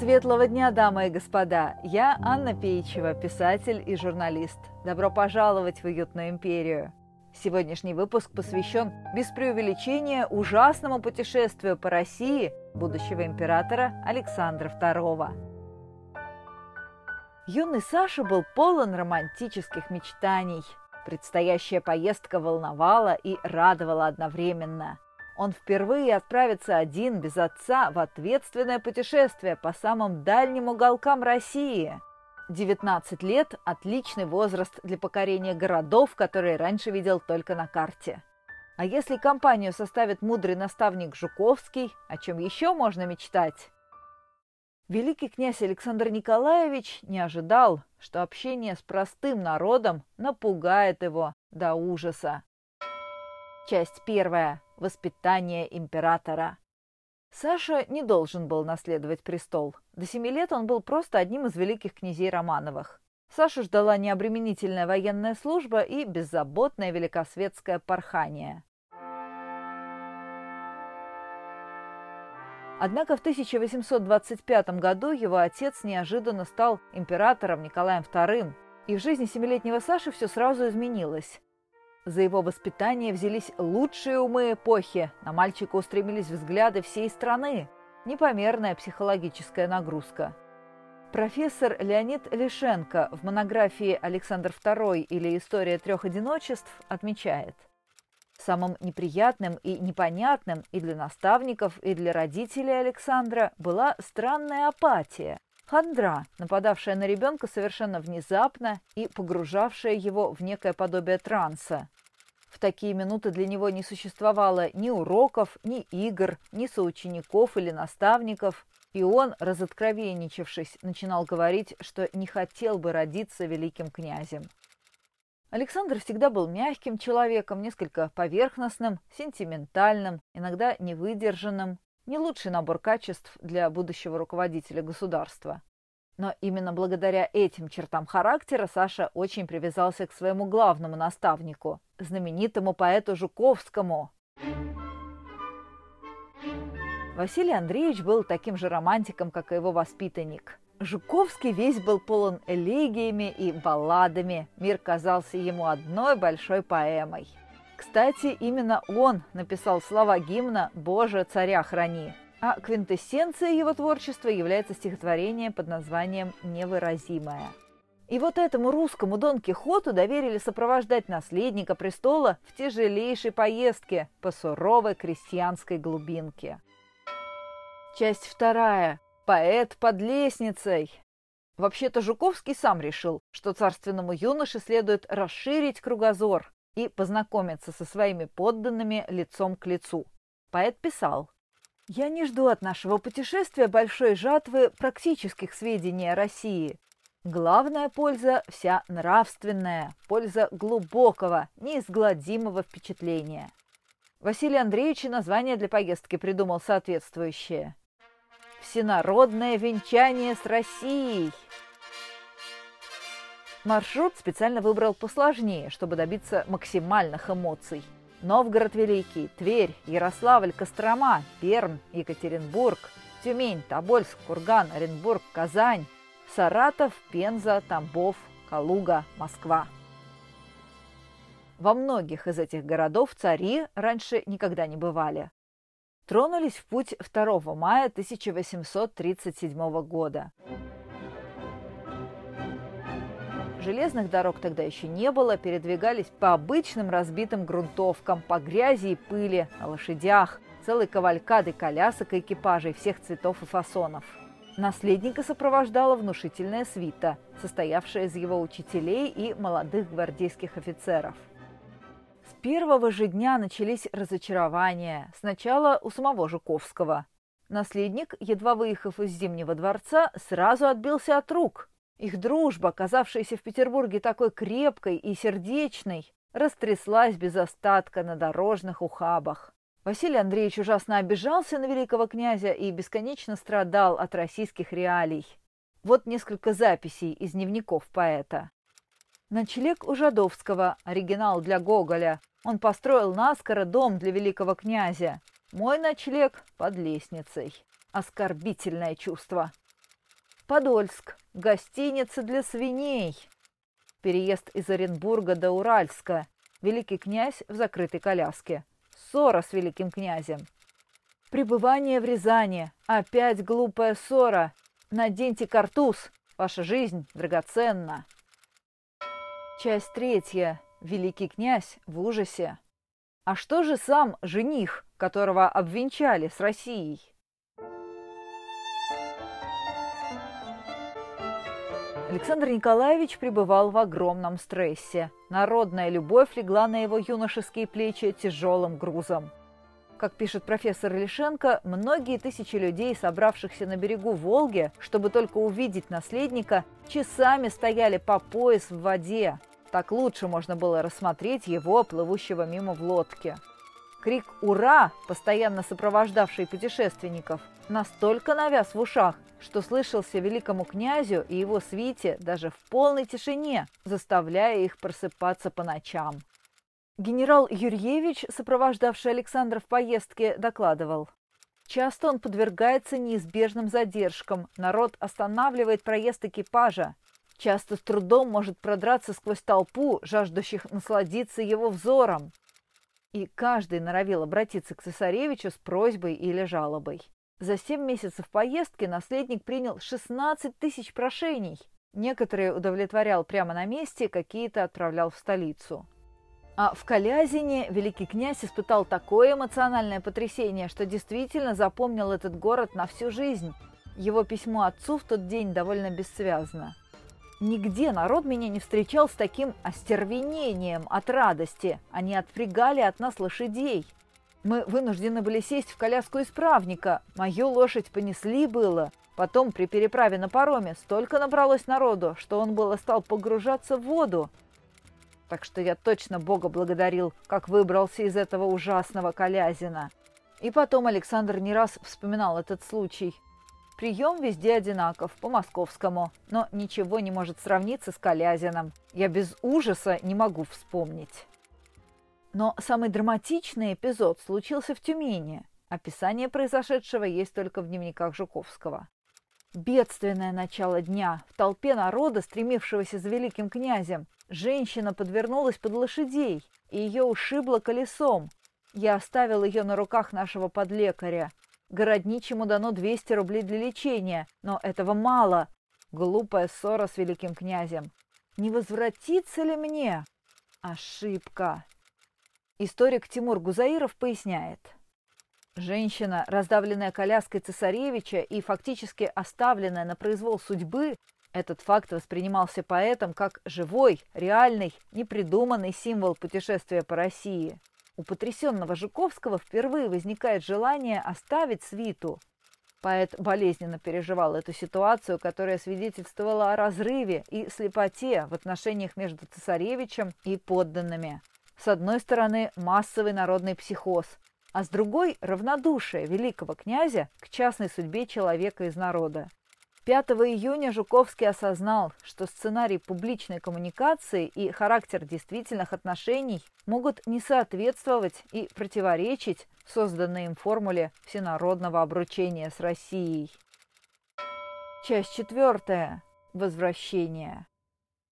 Светлого дня, дамы и господа! Я Анна Пейчева, писатель и журналист. Добро пожаловать в уютную империю. Сегодняшний выпуск посвящен без преувеличения ужасному путешествию по России будущего императора Александра II. Юный Саша был полон романтических мечтаний. Предстоящая поездка волновала и радовала одновременно – он впервые отправится один, без отца, в ответственное путешествие по самым дальним уголкам России. 19 лет – отличный возраст для покорения городов, которые раньше видел только на карте. А если компанию составит мудрый наставник Жуковский, о чем еще можно мечтать? Великий князь Александр Николаевич не ожидал, что общение с простым народом напугает его до ужаса. Часть первая. Воспитание императора. Саша не должен был наследовать престол. До семи лет он был просто одним из великих князей Романовых. Сашу ждала необременительная военная служба и беззаботное великосветское порхание. Однако в 1825 году его отец неожиданно стал императором Николаем II, и в жизни семилетнего Саши все сразу изменилось. За его воспитание взялись лучшие умы эпохи. На мальчика устремились взгляды всей страны. Непомерная психологическая нагрузка. Профессор Леонид Лишенко в монографии «Александр II» или «История трех одиночеств» отмечает Самым неприятным и непонятным и для наставников, и для родителей Александра была странная апатия, хандра, нападавшая на ребенка совершенно внезапно и погружавшая его в некое подобие транса. В такие минуты для него не существовало ни уроков, ни игр, ни соучеников или наставников, и он, разоткровенничавшись, начинал говорить, что не хотел бы родиться великим князем. Александр всегда был мягким человеком, несколько поверхностным, сентиментальным, иногда невыдержанным, не лучший набор качеств для будущего руководителя государства. Но именно благодаря этим чертам характера Саша очень привязался к своему главному наставнику, знаменитому поэту Жуковскому. Василий Андреевич был таким же романтиком, как и его воспитанник. Жуковский весь был полон элегиями и балладами, мир казался ему одной большой поэмой – кстати, именно он написал слова гимна «Боже, царя храни», а квинтэссенцией его творчества является стихотворение под названием «Невыразимое». И вот этому русскому Дон Кихоту доверили сопровождать наследника престола в тяжелейшей поездке по суровой крестьянской глубинке. Часть вторая. Поэт под лестницей. Вообще-то Жуковский сам решил, что царственному юноше следует расширить кругозор, и познакомиться со своими подданными лицом к лицу. Поэт писал, «Я не жду от нашего путешествия большой жатвы практических сведений о России. Главная польза вся нравственная, польза глубокого, неизгладимого впечатления». Василий Андреевич название для поездки придумал соответствующее. «Всенародное венчание с Россией». Маршрут специально выбрал посложнее, чтобы добиться максимальных эмоций. Новгород Великий, Тверь, Ярославль, Кострома, Пермь, Екатеринбург, Тюмень, Тобольск, Курган, Оренбург, Казань, Саратов, Пенза, Тамбов, Калуга, Москва. Во многих из этих городов цари раньше никогда не бывали. Тронулись в путь 2 мая 1837 года. Железных дорог тогда еще не было, передвигались по обычным разбитым грунтовкам, по грязи и пыли, на лошадях, целой кавалькады колясок и экипажей всех цветов и фасонов. Наследника сопровождала внушительная свита, состоявшая из его учителей и молодых гвардейских офицеров. С первого же дня начались разочарования. Сначала у самого Жуковского. Наследник, едва выехав из Зимнего дворца, сразу отбился от рук – их дружба, казавшаяся в Петербурге такой крепкой и сердечной, растряслась без остатка на дорожных ухабах. Василий Андреевич ужасно обижался на великого князя и бесконечно страдал от российских реалий. Вот несколько записей из дневников поэта. Ночлег у Жадовского, оригинал для Гоголя. Он построил наскоро дом для великого князя. Мой ночлег под лестницей. Оскорбительное чувство. Подольск. Гостиница для свиней. Переезд из Оренбурга до Уральска. Великий князь в закрытой коляске. Ссора с великим князем. Пребывание в Рязани. Опять глупая ссора. Наденьте картуз. Ваша жизнь драгоценна. Часть третья. Великий князь в ужасе. А что же сам жених, которого обвенчали с Россией? Александр Николаевич пребывал в огромном стрессе. Народная любовь легла на его юношеские плечи тяжелым грузом. Как пишет профессор Лишенко, многие тысячи людей, собравшихся на берегу Волги, чтобы только увидеть наследника, часами стояли по пояс в воде. Так лучше можно было рассмотреть его, плывущего мимо в лодке. Крик «Ура!», постоянно сопровождавший путешественников, настолько навяз в ушах, что слышался великому князю и его свите даже в полной тишине, заставляя их просыпаться по ночам. Генерал Юрьевич, сопровождавший Александра в поездке, докладывал. Часто он подвергается неизбежным задержкам, народ останавливает проезд экипажа, часто с трудом может продраться сквозь толпу, жаждущих насладиться его взором. И каждый норовил обратиться к цесаревичу с просьбой или жалобой. За семь месяцев поездки наследник принял 16 тысяч прошений. Некоторые удовлетворял прямо на месте, какие-то отправлял в столицу. А в Калязине великий князь испытал такое эмоциональное потрясение, что действительно запомнил этот город на всю жизнь. Его письмо отцу в тот день довольно бессвязно. Нигде народ меня не встречал с таким остервенением от радости. Они отпрягали от нас лошадей. Мы вынуждены были сесть в коляску исправника. Мою лошадь понесли было. Потом при переправе на пароме столько набралось народу, что он было стал погружаться в воду. Так что я точно Бога благодарил, как выбрался из этого ужасного колязина. И потом Александр не раз вспоминал этот случай. Прием везде одинаков, по-московскому, но ничего не может сравниться с Колязином. Я без ужаса не могу вспомнить. Но самый драматичный эпизод случился в Тюмени. Описание произошедшего есть только в дневниках Жуковского. Бедственное начало дня. В толпе народа, стремившегося за великим князем, женщина подвернулась под лошадей, и ее ушибло колесом. Я оставил ее на руках нашего подлекаря. Городничему дано 200 рублей для лечения, но этого мало. Глупая ссора с великим князем. Не возвратиться ли мне? Ошибка. Историк Тимур Гузаиров поясняет. Женщина, раздавленная коляской цесаревича и фактически оставленная на произвол судьбы, этот факт воспринимался поэтом как живой, реальный, непридуманный символ путешествия по России. У потрясенного Жуковского впервые возникает желание оставить свиту. Поэт болезненно переживал эту ситуацию, которая свидетельствовала о разрыве и слепоте в отношениях между цесаревичем и подданными. С одной стороны, массовый народный психоз, а с другой – равнодушие великого князя к частной судьбе человека из народа. 5 июня Жуковский осознал, что сценарий публичной коммуникации и характер действительных отношений могут не соответствовать и противоречить созданной им формуле всенародного обручения с Россией. Часть четвертая. Возвращение.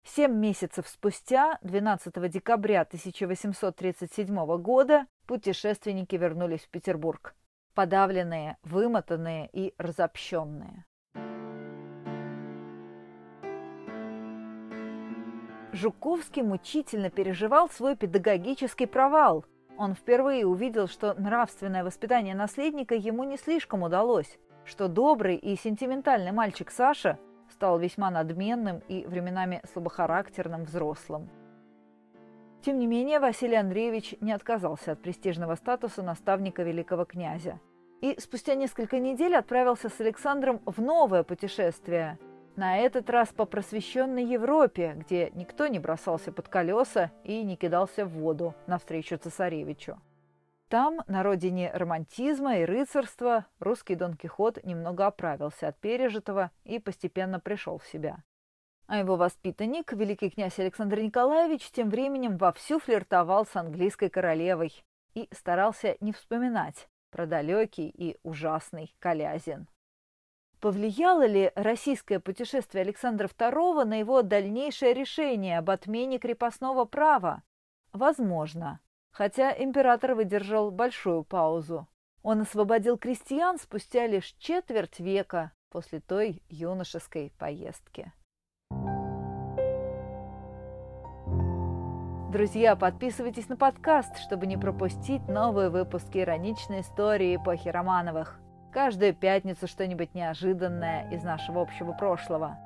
Семь месяцев спустя, 12 декабря 1837 года, путешественники вернулись в Петербург. Подавленные, вымотанные и разобщенные. Жуковский мучительно переживал свой педагогический провал. Он впервые увидел, что нравственное воспитание наследника ему не слишком удалось, что добрый и сентиментальный мальчик Саша стал весьма надменным и временами слабохарактерным взрослым. Тем не менее, Василий Андреевич не отказался от престижного статуса наставника великого князя и спустя несколько недель отправился с Александром в новое путешествие, на этот раз по просвещенной Европе, где никто не бросался под колеса и не кидался в воду навстречу цесаревичу. Там, на родине романтизма и рыцарства, русский Дон Кихот немного оправился от пережитого и постепенно пришел в себя. А его воспитанник, великий князь Александр Николаевич, тем временем вовсю флиртовал с английской королевой и старался не вспоминать про далекий и ужасный Калязин. Повлияло ли российское путешествие Александра II на его дальнейшее решение об отмене крепостного права? Возможно. Хотя император выдержал большую паузу. Он освободил крестьян спустя лишь четверть века после той юношеской поездки. Друзья, подписывайтесь на подкаст, чтобы не пропустить новые выпуски ироничной истории эпохи Романовых. Каждую пятницу что-нибудь неожиданное из нашего общего прошлого.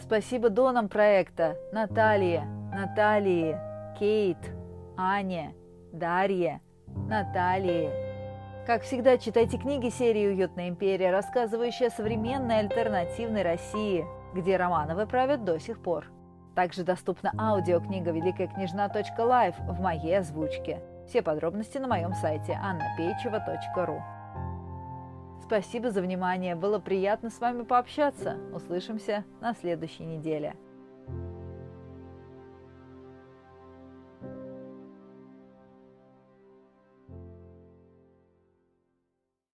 Спасибо донам проекта Наталье, Наталье, Кейт, Ане, Дарье, Наталье. Как всегда, читайте книги серии «Уютная империя», рассказывающие о современной альтернативной России, где Романовы правят до сих пор. Также доступна аудиокнига «Великая княжна.лайф» в моей озвучке. Все подробности на моем сайте annapечева.ру. Спасибо за внимание, было приятно с вами пообщаться. Услышимся на следующей неделе.